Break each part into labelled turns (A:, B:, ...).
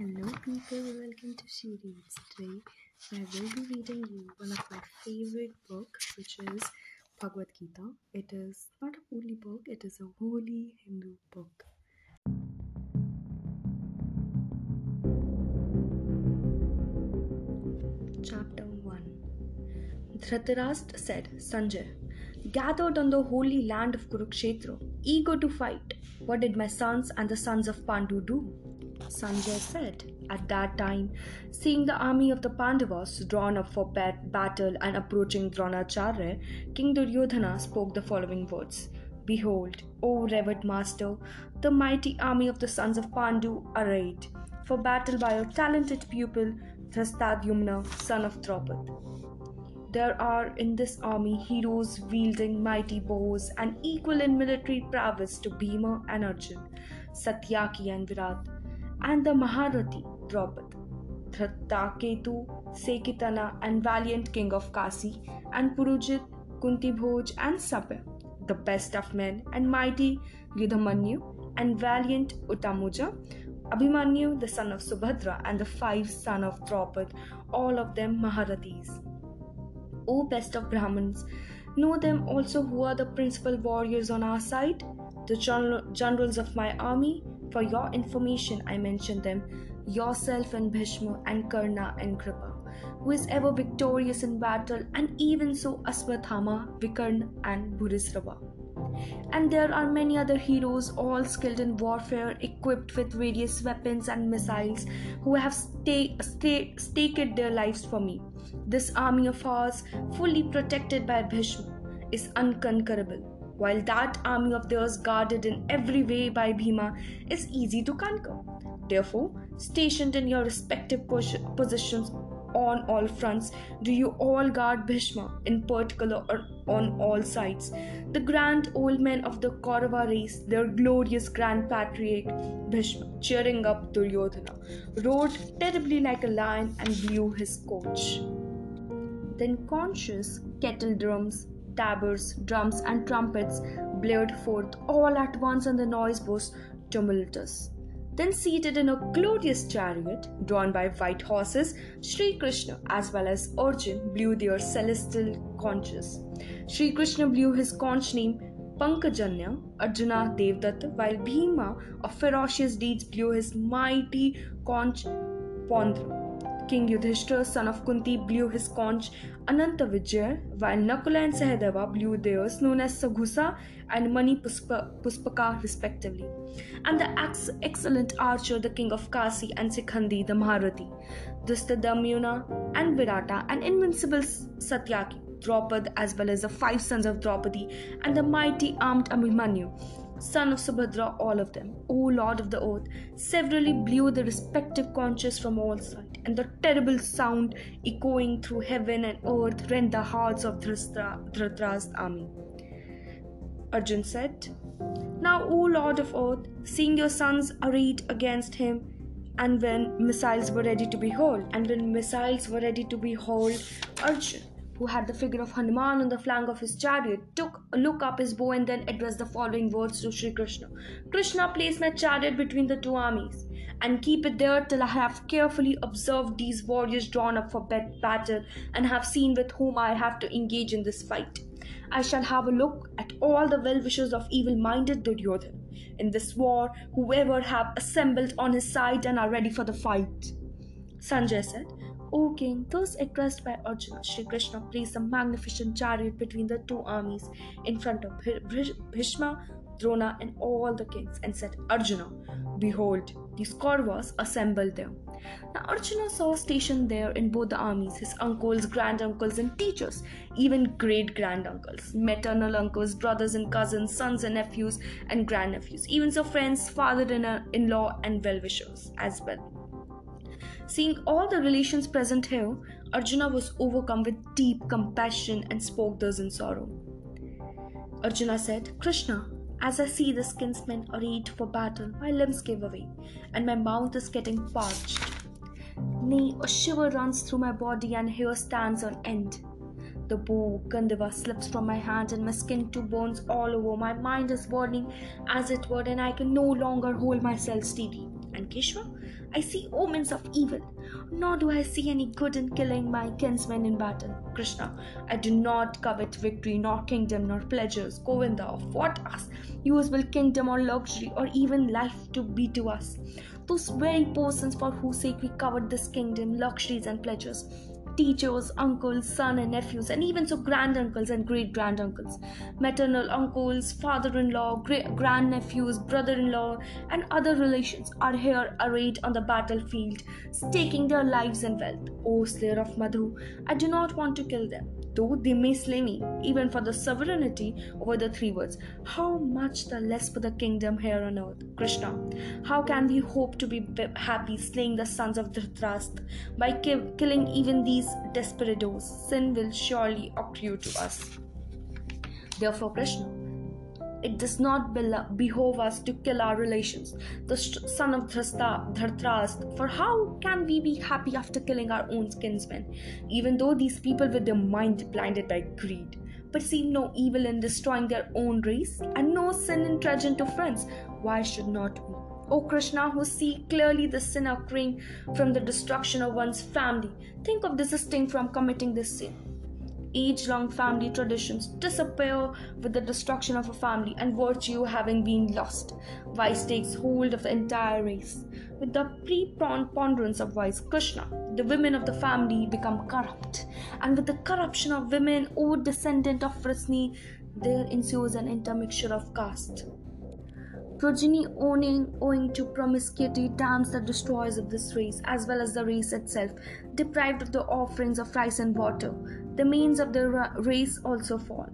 A: Hello, people. Welcome to She Reads. Today, I will be reading you one of my favorite books, which is Bhagavad Gita. It is not a holy book; it is a holy Hindu book. Chapter 1 Dhritarashtra said, Sanjay, gathered on the holy land of Kurukshetra, eager to fight, what did my sons and the sons of Pandu do? Sanjay said, At that time, seeing the army of the Pandavas drawn up for bat- battle and approaching Dronacharya, King Duryodhana spoke the following words Behold, O revered master, the mighty army of the sons of Pandu arrayed for battle by your talented pupil, Dhristadyumna, son of Draupad. There are in this army heroes wielding mighty bows and equal in military prowess to Bhima and Arjun, Satyaki and Virat, and the Maharathi Draupad, Dhrittaketu, Sekitana, and valiant king of Kasi, and Purujit, Kuntibhoj, and Sabya, the best of men, and mighty Yudhamanyu, and valiant Uttamuja, Abhimanyu, the son of Subhadra, and the five son of Draupad, all of them Maharathis. O best of Brahmins, know them also who are the principal warriors on our side, the generals of my army. For your information, I mention them yourself and Bhishma and Karna and Kripa, who is ever victorious in battle, and even so Aswathama, Vikarna, and Bhurisrava. And there are many other heroes, all skilled in warfare, equipped with various weapons and missiles, who have sta- sta- staked their lives for me. This army of ours, fully protected by Bhishma, is unconquerable, while that army of theirs, guarded in every way by Bhima, is easy to conquer. Therefore, stationed in your respective pos- positions on all fronts, do you all guard Bhishma in particular or on all sides? The grand old men of the Kaurava race, their glorious grand patriarch Bhishma, cheering up Duryodhana, roared terribly like a lion and blew his conch. Then conches kettle drums, tabors, drums, and trumpets blared forth all at once, and the noise was tumultuous. Then, seated in a glorious chariot drawn by white horses, Sri Krishna as well as Arjun blew their celestial conches. Sri Krishna blew his conch named Panchajanya, Arjuna Devdatta, while Bhima of ferocious deeds blew his mighty conch Paundra. King Yudhishthira, son of Kunti, blew his conch Ananta Vijay, while Nakula and Sahadeva blew theirs, known as Saghusa and Mani Puspa, Puspaka, respectively. And the ex- excellent archer, the king of Kasi, and Sikhandi, the Maharathi, Dristadamyuna and Virata, and invincible Satyaki, Draupad, as well as the five sons of Draupadi, and the mighty armed Abhimanyu son of Subhadra, all of them, O Lord of the earth, severally blew the respective conches from all sides, and the terrible sound echoing through heaven and earth rent the hearts of Dhritarashtra's army. Arjun said, Now, O Lord of earth, seeing your sons arrayed against him, and when missiles were ready to be hurled, and when missiles were ready to be hurled, Arjun who had the figure of Hanuman on the flank of his chariot, took a look up his bow and then addressed the following words to Sri Krishna Krishna, place my chariot between the two armies and keep it there till I have carefully observed these warriors drawn up for battle and have seen with whom I have to engage in this fight. I shall have a look at all the well wishers of evil minded Duryodhan in this war, whoever have assembled on his side and are ready for the fight. Sanjay said, O king, thus addressed by Arjuna, Sri Krishna placed a magnificent chariot between the two armies in front of Bhishma, Drona, and all the kings, and said, Arjuna, behold, these Kauravas assembled there. Now Arjuna saw stationed there in both the armies his uncles, granduncles, and teachers, even great granduncles, maternal uncles, brothers and cousins, sons and nephews, and grandnephews, even so friends, father in law, and well wishers as well. Seeing all the relations present here, Arjuna was overcome with deep compassion and spoke thus in sorrow. Arjuna said, Krishna, as I see the kinsmen arrayed for battle, my limbs give away, and my mouth is getting parched. Nay, a shiver runs through my body, and hair stands on end. The bow, Gandhava, slips from my hand, and my skin to bones all over. My mind is burning as it were, and I can no longer hold myself steady. And I see omens of evil, nor do I see any good in killing my kinsmen in battle. Krishna, I do not covet victory, nor kingdom, nor pleasures. Govinda, of what us? Useful kingdom or luxury, or even life to be to us. Those very persons for whose sake we covet this kingdom, luxuries, and pleasures teachers, uncles, son and nephews, and even so granduncles and great granduncles, maternal uncles, father in law, grand nephews, brother in law, and other relations are here arrayed on the battlefield, staking their lives and wealth. O slayer of Madhu, I do not want to kill them though they may slay me, even for the sovereignty over the three words, how much the less for the kingdom here on earth? Krishna, how can we hope to be happy slaying the sons of Dhritarashtra by ki- killing even these desperados? Sin will surely accrue to us. Therefore, Krishna, it does not behove us to kill our relations, the son of Dhritarashtra. For how can we be happy after killing our own kinsmen, even though these people with their mind blinded by greed perceive no evil in destroying their own race and no sin in tragedy to friends? Why should not we? O Krishna, who see clearly the sin occurring from the destruction of one's family, think of desisting from committing this sin age long family traditions disappear with the destruction of a family and virtue having been lost. Vice takes hold of the entire race. With the preponderance of vice, Krishna, the women of the family become corrupt. And with the corruption of women, O descendant of Vrishni, there ensues an intermixture of caste. Progeny owning, owing to promiscuity damns the destroyers of this race as well as the race itself, deprived of the offerings of rice and water. The means of the race also fall.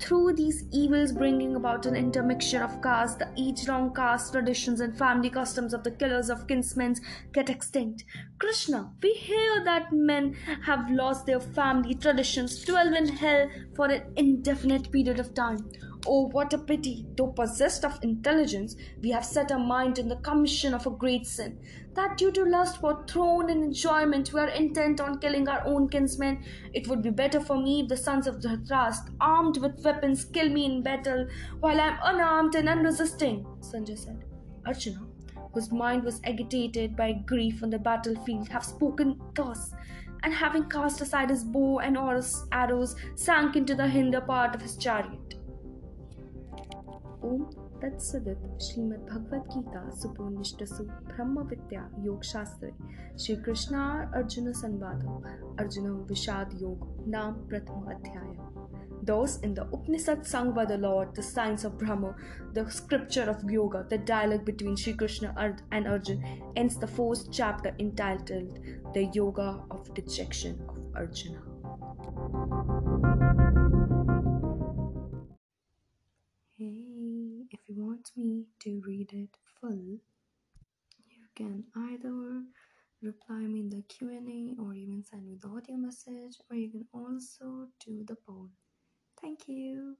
A: Through these evils, bringing about an intermixture of castes the age long caste traditions and family customs of the killers of kinsmen get extinct. Krishna, we hear that men have lost their family traditions, dwell in hell for an indefinite period of time. Oh, what a pity! Though possessed of intelligence, we have set our mind in the commission of a great sin. That due to lust for throne and enjoyment, we are intent on killing our own kinsmen. It would be better for me if the sons of Dhritarashtra, armed with weapons, kill me in battle, while I am unarmed and unresisting. Sanjay said. Arjuna, whose mind was agitated by grief on the battlefield, have spoken thus and having cast aside his bow and arrows, sank into the hinder part of his chariot. ओम तत्सदित श्रीमद् भगवद गीता सुपोनिष्टसु ब्रह्म विद्या योग शास्त्र श्री कृष्णा अर्जुन संवाद अर्जुन विषाद योग नाम प्रथम अध्याय Those in the Upanishad sung by the Lord, the science of Brahma, the scripture of yoga, the dialogue between Sri Krishna and Arjun, ends the fourth chapter entitled The Yoga of Dejection of Arjuna. Me to read it full, you can either reply me in the Q&A or even send me the audio message or you can also do the poll. Thank you.